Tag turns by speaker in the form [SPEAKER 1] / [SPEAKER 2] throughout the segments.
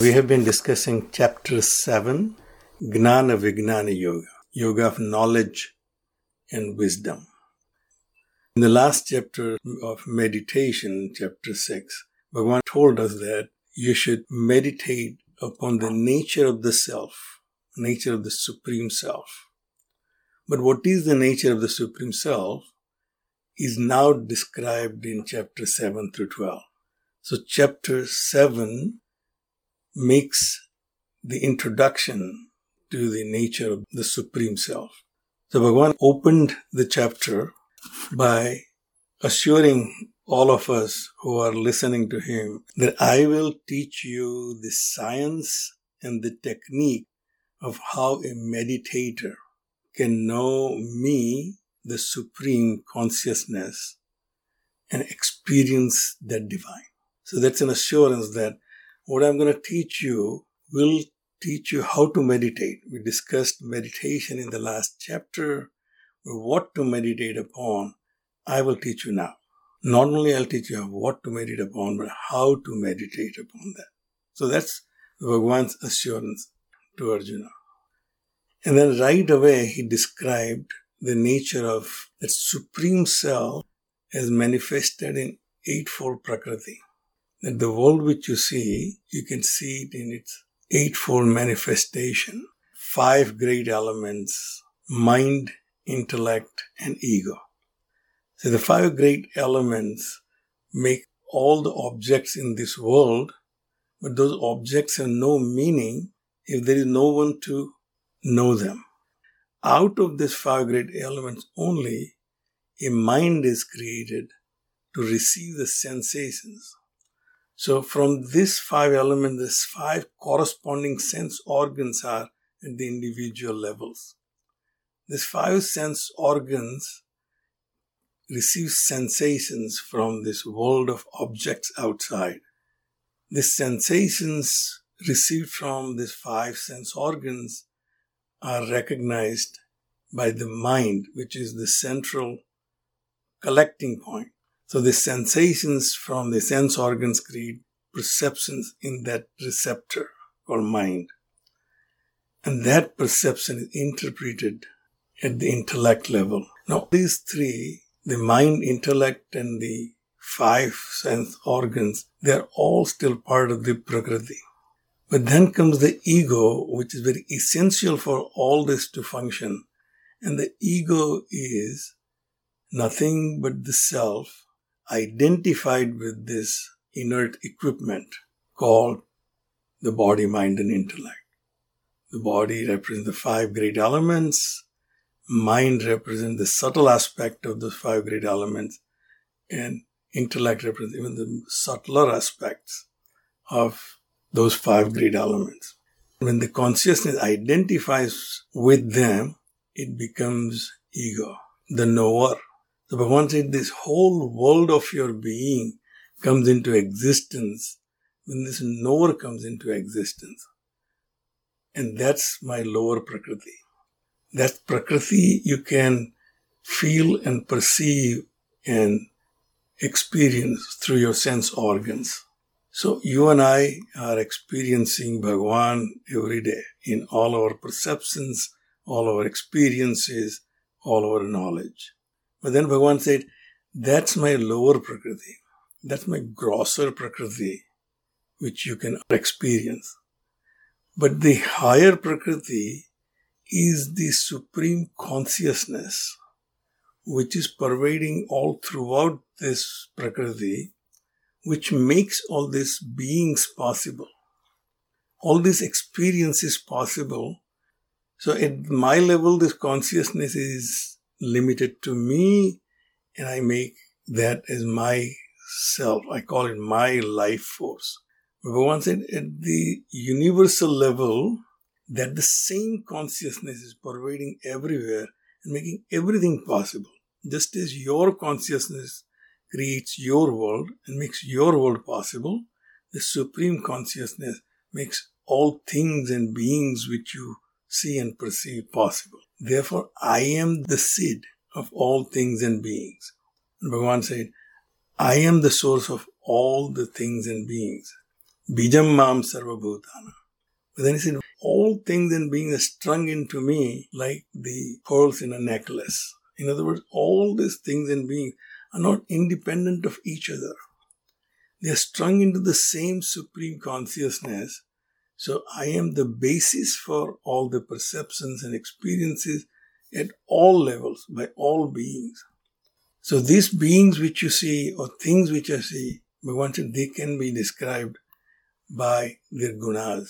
[SPEAKER 1] We have been discussing chapter 7, Gnana Vijnana Yoga, Yoga of Knowledge and Wisdom. In the last chapter of meditation, chapter 6, Bhagavan told us that you should meditate upon the nature of the self, nature of the Supreme Self. But what is the nature of the Supreme Self is now described in chapter 7 through 12. So, chapter 7 makes the introduction to the nature of the Supreme Self. So Bhagavan opened the chapter by assuring all of us who are listening to him that I will teach you the science and the technique of how a meditator can know me, the supreme consciousness, and experience that divine. So that's an assurance that what I'm going to teach you will teach you how to meditate. We discussed meditation in the last chapter, what to meditate upon. I will teach you now. Not only I'll teach you what to meditate upon, but how to meditate upon that. So that's Bhagwan's assurance to Arjuna. And then right away he described the nature of that supreme self as manifested in eightfold prakriti that the world which you see, you can see it in its eightfold manifestation. Five great elements mind, intellect, and ego. So the five great elements make all the objects in this world, but those objects have no meaning if there is no one to know them. Out of these five great elements only, a mind is created to receive the sensations so from this five elements, these five corresponding sense organs are at the individual levels. These five sense organs receive sensations from this world of objects outside. These sensations received from these five sense organs are recognized by the mind, which is the central collecting point. So the sensations from the sense organs create perceptions in that receptor called mind. And that perception is interpreted at the intellect level. Now, these three, the mind, intellect, and the five sense organs, they're all still part of the Prakriti. But then comes the ego, which is very essential for all this to function. And the ego is nothing but the self identified with this inert equipment called the body, mind, and intellect. The body represents the five great elements, mind represents the subtle aspect of those five great elements, and intellect represents even the subtler aspects of those five great elements. When the consciousness identifies with them, it becomes ego, the knower. So Bhagavan said this whole world of your being comes into existence when this knower comes into existence. And that's my lower Prakriti. That Prakriti you can feel and perceive and experience through your sense organs. So you and I are experiencing Bhagwan every day in all our perceptions, all our experiences, all our knowledge. But then Bhagavan said, that's my lower Prakriti. That's my grosser Prakriti, which you can experience. But the higher Prakriti is the supreme consciousness, which is pervading all throughout this Prakriti, which makes all these beings possible. All these experiences possible. So at my level, this consciousness is limited to me and I make that as my self. I call it my life force. Bhagavan said at the universal level, that the same consciousness is pervading everywhere and making everything possible. Just as your consciousness creates your world and makes your world possible, the Supreme Consciousness makes all things and beings which you see and perceive possible. Therefore, I am the seed of all things and beings. And Bhagavan said, I am the source of all the things and beings. Bijam mam sarvabhutana. But then he said, all things and beings are strung into me like the pearls in a necklace. In other words, all these things and beings are not independent of each other. They are strung into the same supreme consciousness. So I am the basis for all the perceptions and experiences at all levels by all beings. So these beings which you see or things which I see, Bhagavan said they can be described by their gunas.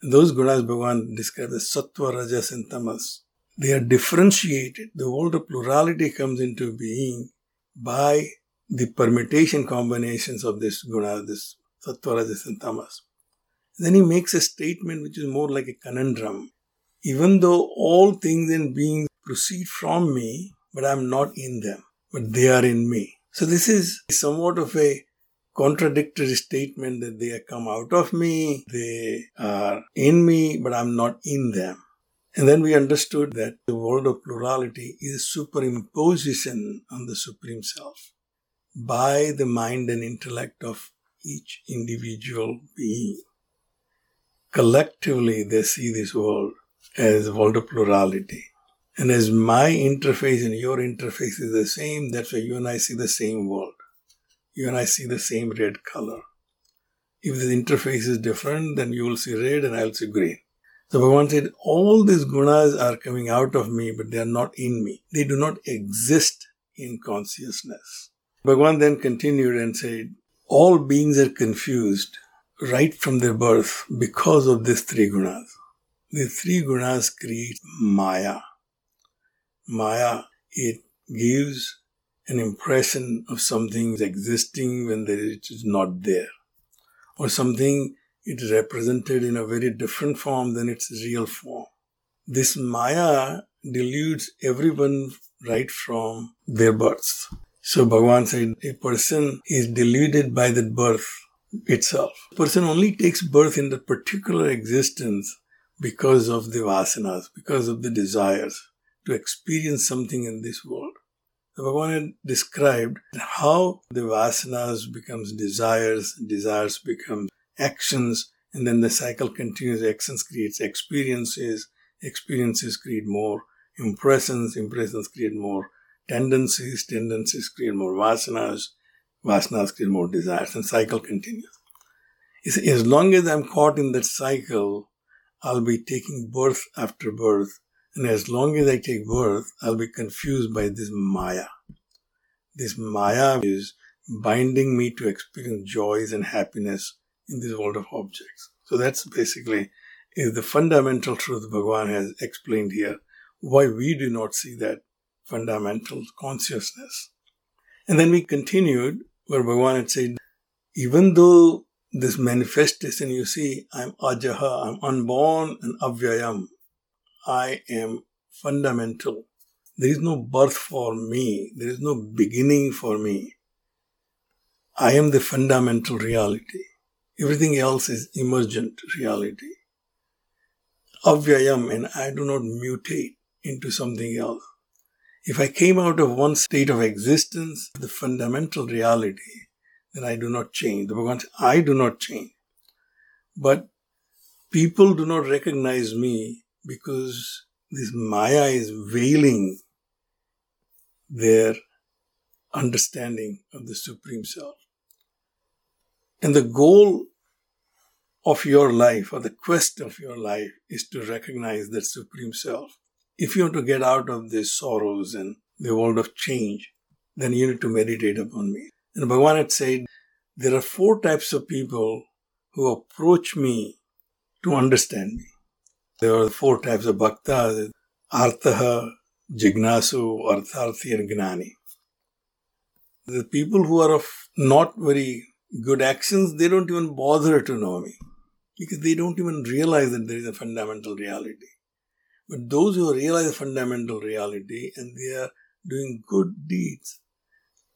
[SPEAKER 1] And those gunas Bhagavan describes as sattva, rajas and tamas. They are differentiated. The of plurality comes into being by the permutation combinations of this guna, this sattva, rajas and tamas. Then he makes a statement which is more like a conundrum. Even though all things and beings proceed from me, but I am not in them, but they are in me. So this is somewhat of a contradictory statement that they come out of me, they are in me, but I'm not in them. And then we understood that the world of plurality is superimposition on the Supreme Self by the mind and intellect of each individual being. Collectively, they see this world as world of plurality. And as my interface and your interface is the same, that's why you and I see the same world. You and I see the same red color. If the interface is different, then you will see red and I'll see green. So Bhagavan said, all these gunas are coming out of me, but they are not in me. They do not exist in consciousness. Bhagavan then continued and said, all beings are confused right from their birth because of these three gunas. The three gunas create Maya. Maya, it gives an impression of something existing when it is not there, or something it is represented in a very different form than its real form. This Maya deludes everyone right from their birth. So Bhagavan said a person is deluded by that birth itself. A person only takes birth in that particular existence because of the vasanas, because of the desires to experience something in this world. The Bhagavan described how the vasanas becomes desires, desires become actions, and then the cycle continues. Actions creates experiences, experiences create more impressions, impressions create more tendencies, tendencies create more vasanas, vasanas create more desires, and cycle continues. See, As long as I'm caught in that cycle, I'll be taking birth after birth. And as long as I take birth, I'll be confused by this Maya. This Maya is binding me to experience joys and happiness in this world of objects. So that's basically is the fundamental truth Bhagavan has explained here, why we do not see that fundamental consciousness. And then we continued where Bhagavan said, even though this manifestation you see, I'm ajaha, I'm unborn and avyayam. I am fundamental. There is no birth for me. There is no beginning for me. I am the fundamental reality. Everything else is emergent reality. Avyayam and I do not mutate into something else. If I came out of one state of existence, the fundamental reality, then I do not change. The Bhagavan I do not change. But people do not recognize me because this Maya is veiling their understanding of the Supreme Self. And the goal of your life or the quest of your life is to recognize that Supreme Self. If you want to get out of these sorrows and the world of change, then you need to meditate upon me. And Bhagavan had said, there are four types of people who approach me to understand me. There are four types of bhaktas, arthaha, jignasu, artharthi and gnani. The people who are of not very good actions, they don't even bother to know me because they don't even realize that there is a fundamental reality. But those who realize fundamental reality and they are doing good deeds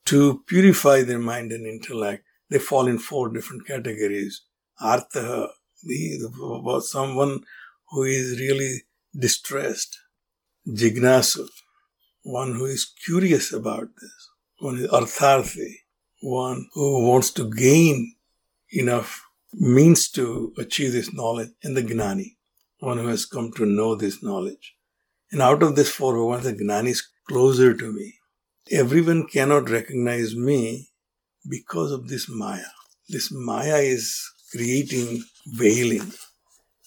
[SPEAKER 1] to purify their mind and intellect, they fall in four different categories. Artha, the, someone who is really distressed. Jignasu, one who is curious about this. One is Artharthi, one who wants to gain enough means to achieve this knowledge. And the Gnani, one who has come to know this knowledge. And out of this four, one the Gnani is closer to me. Everyone cannot recognize me because of this Maya. This Maya is creating veiling.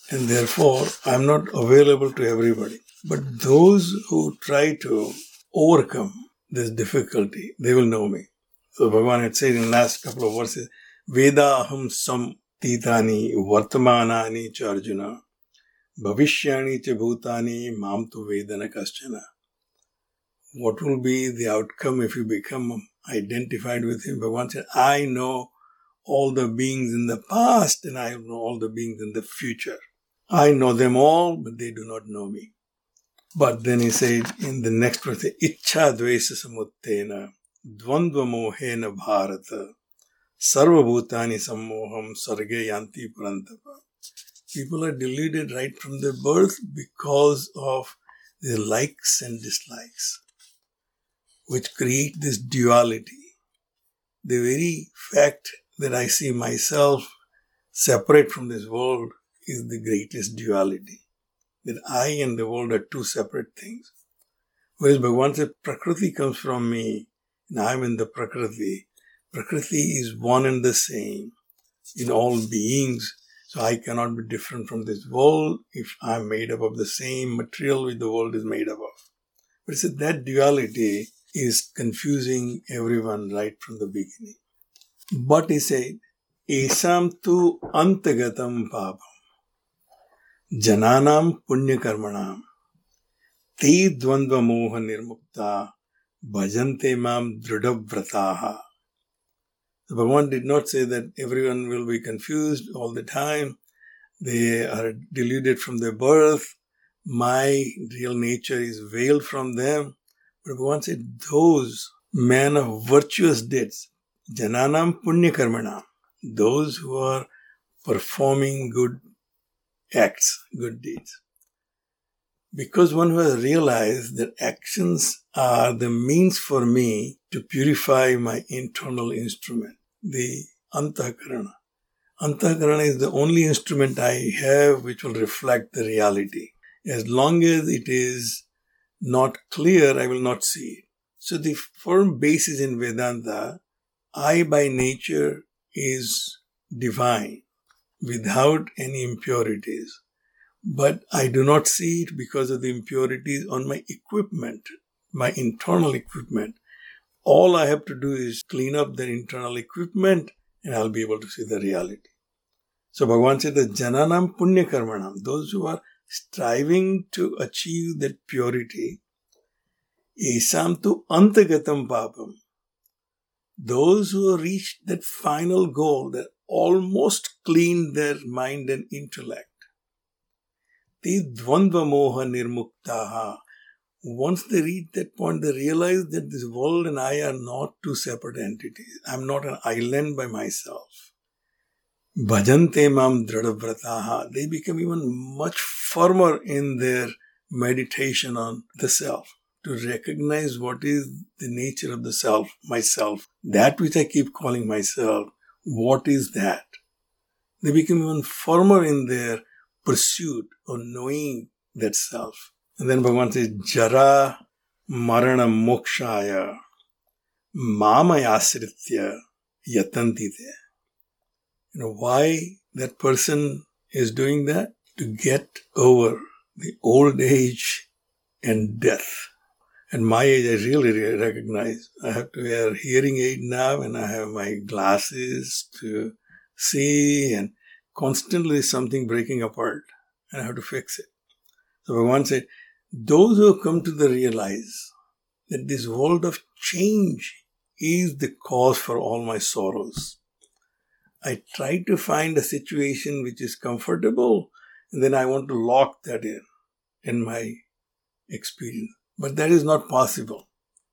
[SPEAKER 1] And therefore, I'm not available to everybody. But those who try to overcome this difficulty, they will know me. So Bhagavan had said in the last couple of verses, Veda aham sam titani vartamanani cha Arjuna bhavishyani cha bhutani mam tu. What will be the outcome if you become identified with him? Bhagavan said, I know all the beings in the past and I know all the beings in the future. I know them all, but they do not know me. But then he said in the next verse, Ichha dvesa samuttena dvandva mohena bharata sarvabhutani sammoham sarge. People are deluded right from their birth because of their likes and dislikes, which create this duality. The very fact that I see myself separate from this world is the greatest duality. That I and the world are two separate things. Whereas Bhagavan said, Prakriti comes from me, and I am in the Prakriti. Prakriti is one and the same in all beings. So I cannot be different from this world if I'm made up of the same material which the world is made up of. But he said that duality is confusing everyone right from the beginning. But he said, Esam tu antagatam papam. Jananam punya Te dvandva moha nirmukta. Bhajante mam dridhavrataha. The Bhagavan did not say that everyone will be confused all the time. They are deluded from their birth. My real nature is veiled from them. But Bhagavan said, those men of virtuous deeds, Jananam Punya those who are performing good acts, good deeds. Because one who has realized that actions are the means for me to purify my internal instrument, the Antakarana. Antakarana is the only instrument I have which will reflect the reality. As long as it is not clear, I will not see it. So the firm basis in Vedanta I by nature is divine without any impurities. But I do not see it because of the impurities on my equipment, my internal equipment. All I have to do is clean up the internal equipment and I'll be able to see the reality. So Bhagavan said the Jananam Punya Karmanam, those who are striving to achieve that purity, Esam tu Antagatam Papam, those who reached that final goal that almost cleaned their mind and intellect. They dvandva moha nirmuktaha. Once they reach that point, they realize that this world and I are not two separate entities. I'm not an island by myself. Bhajante mam dradhavrataha. They become even much firmer in their meditation on the self to recognize what is the nature of the self, myself, that which I keep calling myself, what is that? They become even firmer in their pursuit of knowing that self. And then Bhagavan says, Jara Marana Mokshaya Mamayasritya Yatantite. You know why that person is doing that? To get over the old age and death. And my age, I really recognize. I have to wear hearing aid now, and I have my glasses to see, and constantly something breaking apart, and I have to fix it. So Bhagavan said, those who have come to the realize that this world of change is the cause for all my sorrows. I try to find a situation which is comfortable and then I want to lock that in in my experience. But that is not possible.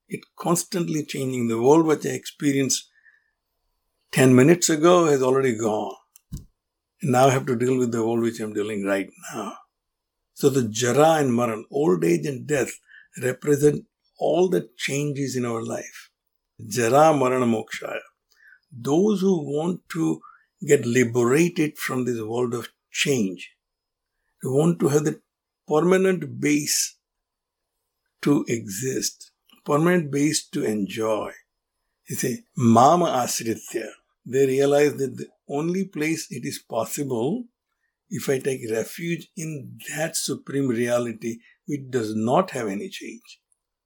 [SPEAKER 1] It constantly changing. The world which I experienced 10 minutes ago has already gone. And now I have to deal with the world which I'm dealing right now. So the Jara and Maran, old age and death, represent all the changes in our life. Jara Marana Mokshaya. Those who want to get liberated from this world of change, who want to have the permanent base to exist, permanent base to enjoy. You see, Mama Asritya, they realize that the only place it is possible if I take refuge in that supreme reality which does not have any change.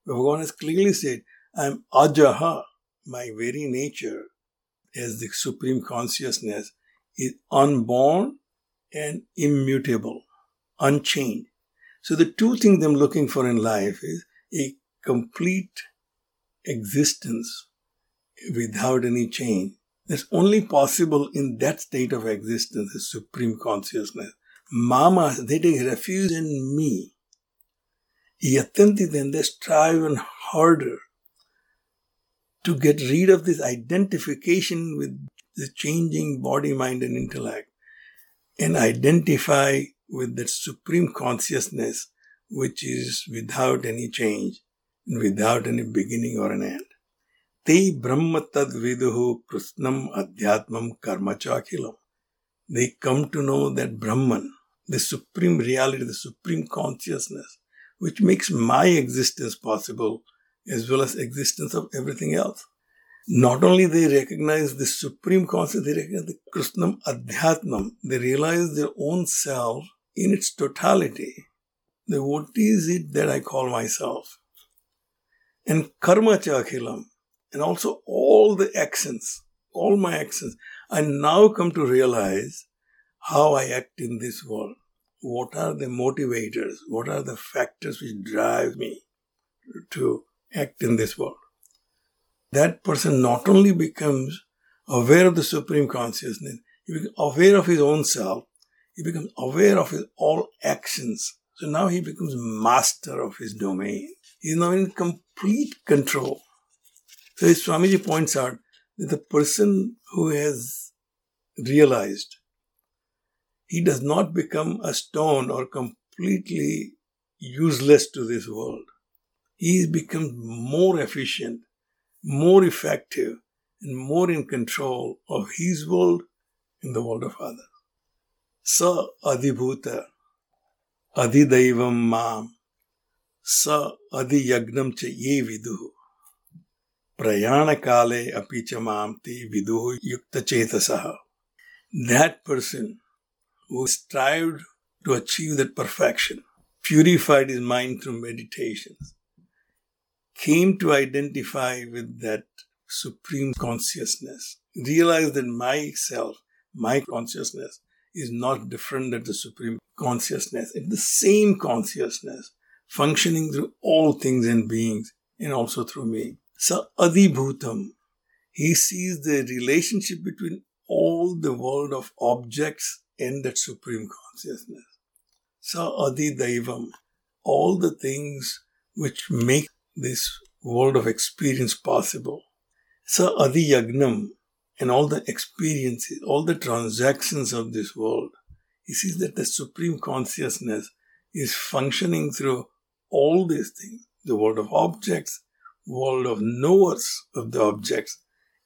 [SPEAKER 1] Bhagavan has clearly said, I am Ajaha, my very nature as the supreme consciousness is unborn and immutable, unchanged. So the two things I'm looking for in life is a complete existence without any change. That's only possible in that state of existence, the supreme consciousness. Mama, they take refuge in me. Yatanti then they strive even harder to get rid of this identification with the changing body, mind, and intellect and identify with that supreme consciousness which is without any change without any beginning or an end. Te Brahma Tad Viduhu Krishnam Adhyatmam Karma. They come to know that Brahman, the supreme reality, the supreme consciousness, which makes my existence possible as well as existence of everything else. Not only they recognize the supreme consciousness, they recognize the Krishnam Adhyatmam. They realize their own self in its totality. What is it that I call myself? And karma and also all the actions, all my actions. I now come to realize how I act in this world. What are the motivators? What are the factors which drive me to act in this world. That person not only becomes aware of the Supreme Consciousness, he becomes aware of his own self, he becomes aware of his all actions. So now he becomes master of his domain. He is now in complete control. So Swamiji points out that the person who has realized he does not become a stone or completely useless to this world he becomes more efficient, more effective, and more in control of his world and the world of others. Sa adhibhuta adhidaivam mam sa adhiyagnam cha ye viduhu That person who strived to achieve that perfection, purified his mind through meditations, came to identify with that supreme consciousness, realized that myself, my consciousness, is not different than the supreme consciousness. It's the same consciousness functioning through all things and beings and also through me. So adibhutam, he sees the relationship between all the world of objects and that supreme consciousness. So adidaivam, all the things which make this world of experience possible. So Adi Yagnam and all the experiences, all the transactions of this world, he sees that the supreme consciousness is functioning through all these things the world of objects, world of knowers of the objects,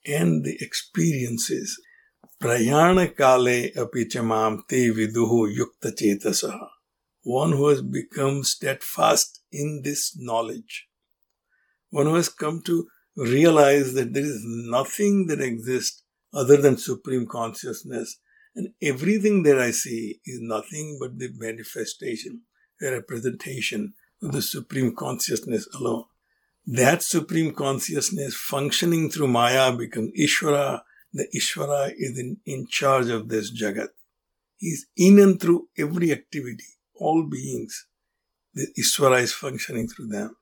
[SPEAKER 1] and the experiences. Prayana kale apichamam te viduhu yukta chetasaha. One who has become steadfast in this knowledge one who has come to realize that there is nothing that exists other than supreme consciousness, and everything that I see is nothing but the manifestation, the representation of the supreme consciousness alone that supreme consciousness functioning through Maya becomes Ishvara. The Ishvara is in, in charge of this Jagat. He's in and through every activity, all beings. The Ishvara is functioning through them.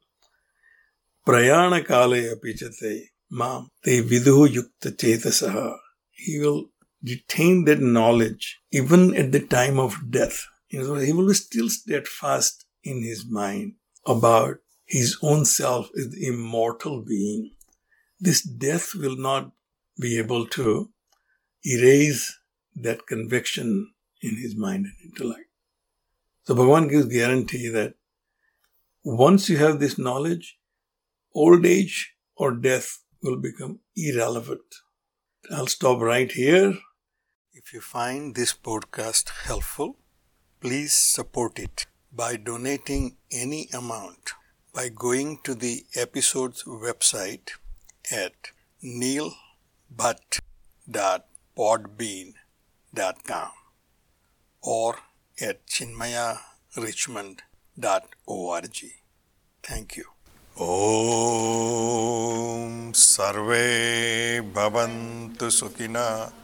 [SPEAKER 1] Prayana kale apichate mam te vidhu yukta chetasaha. He will retain that knowledge even at the time of death. He will be still steadfast in his mind about his own self is the immortal being. This death will not be able to erase that conviction in his mind and intellect. So Bhagavan gives guarantee that once you have this knowledge, old age or death will become irrelevant. I'll stop right here. If you find this podcast helpful, please support it by donating any amount by going to the episode's website at neilbhatt.podbean.com or at chinmayarichmond.org. Thank you. Om sarve bhavantu सुखिनः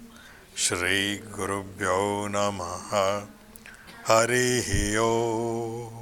[SPEAKER 1] श्रीगुरुभ्यो नमः। हरिः ॐ